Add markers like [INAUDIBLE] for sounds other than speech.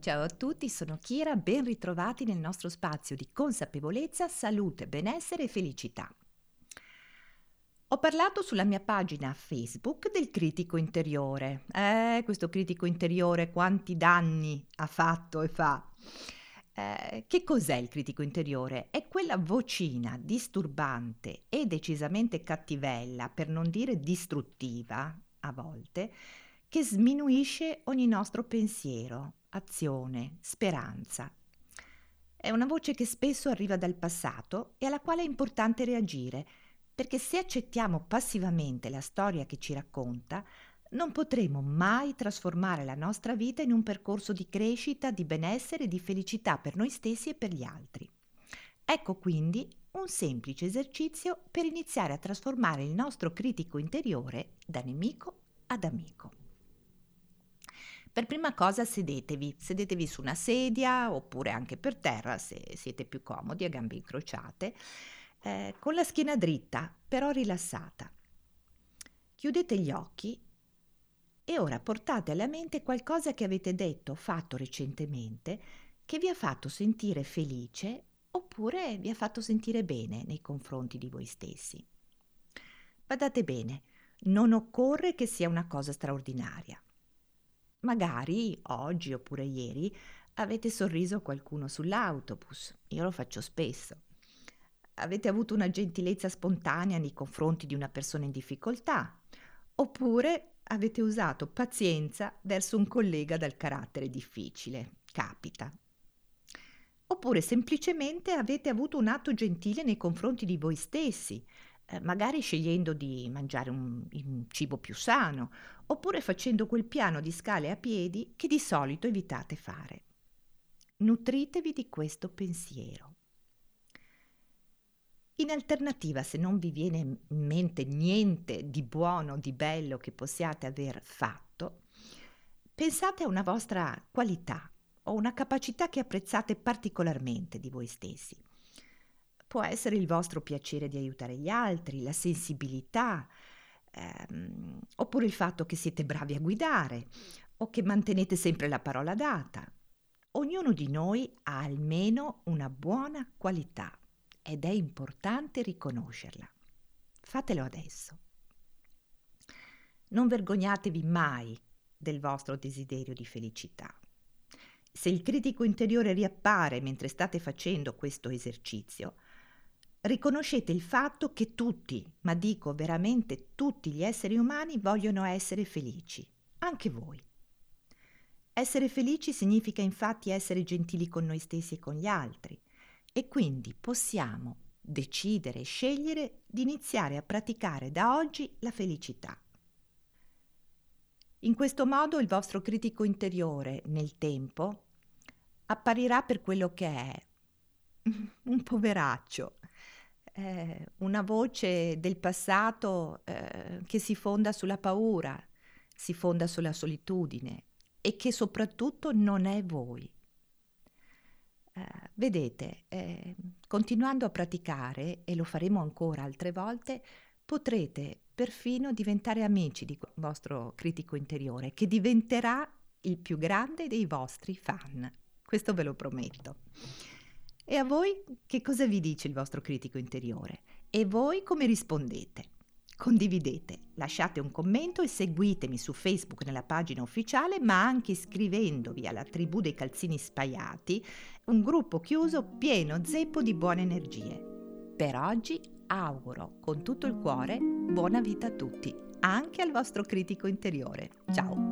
Ciao a tutti, sono Kira, ben ritrovati nel nostro spazio di consapevolezza, salute, benessere e felicità. Ho parlato sulla mia pagina Facebook del critico interiore. Eh, questo critico interiore quanti danni ha fatto e fa. Eh, che cos'è il critico interiore? È quella vocina disturbante e decisamente cattivella, per non dire distruttiva, a volte, che sminuisce ogni nostro pensiero, azione, speranza. È una voce che spesso arriva dal passato e alla quale è importante reagire, perché se accettiamo passivamente la storia che ci racconta, non potremo mai trasformare la nostra vita in un percorso di crescita, di benessere e di felicità per noi stessi e per gli altri. Ecco quindi un semplice esercizio per iniziare a trasformare il nostro critico interiore da nemico ad amico. Per prima cosa sedetevi, sedetevi su una sedia oppure anche per terra se siete più comodi a gambe incrociate, eh, con la schiena dritta però rilassata. Chiudete gli occhi e ora portate alla mente qualcosa che avete detto o fatto recentemente che vi ha fatto sentire felice oppure vi ha fatto sentire bene nei confronti di voi stessi. Badate bene, non occorre che sia una cosa straordinaria. Magari oggi oppure ieri avete sorriso a qualcuno sull'autobus, io lo faccio spesso. Avete avuto una gentilezza spontanea nei confronti di una persona in difficoltà, oppure avete usato pazienza verso un collega dal carattere difficile. Capita. Oppure semplicemente avete avuto un atto gentile nei confronti di voi stessi, eh, magari scegliendo di mangiare un, un cibo più sano, oppure facendo quel piano di scale a piedi che di solito evitate fare. Nutritevi di questo pensiero. In alternativa, se non vi viene in mente niente di buono, di bello che possiate aver fatto, pensate a una vostra qualità o una capacità che apprezzate particolarmente di voi stessi. Può essere il vostro piacere di aiutare gli altri, la sensibilità, ehm, oppure il fatto che siete bravi a guidare o che mantenete sempre la parola data. Ognuno di noi ha almeno una buona qualità ed è importante riconoscerla. Fatelo adesso. Non vergognatevi mai del vostro desiderio di felicità. Se il critico interiore riappare mentre state facendo questo esercizio, riconoscete il fatto che tutti, ma dico veramente tutti gli esseri umani vogliono essere felici, anche voi. Essere felici significa infatti essere gentili con noi stessi e con gli altri e quindi possiamo decidere e scegliere di iniziare a praticare da oggi la felicità. In questo modo il vostro critico interiore nel tempo apparirà per quello che è, [LAUGHS] un poveraccio, eh, una voce del passato eh, che si fonda sulla paura, si fonda sulla solitudine e che soprattutto non è voi. Eh, vedete, eh, continuando a praticare, e lo faremo ancora altre volte, potrete perfino diventare amici di vostro critico interiore, che diventerà il più grande dei vostri fan. Questo ve lo prometto. E a voi che cosa vi dice il vostro critico interiore? E voi come rispondete? Condividete, lasciate un commento e seguitemi su Facebook nella pagina ufficiale, ma anche iscrivendovi alla tribù dei calzini spaiati, un gruppo chiuso pieno zeppo di buone energie. Per oggi auguro con tutto il cuore buona vita a tutti, anche al vostro critico interiore. Ciao!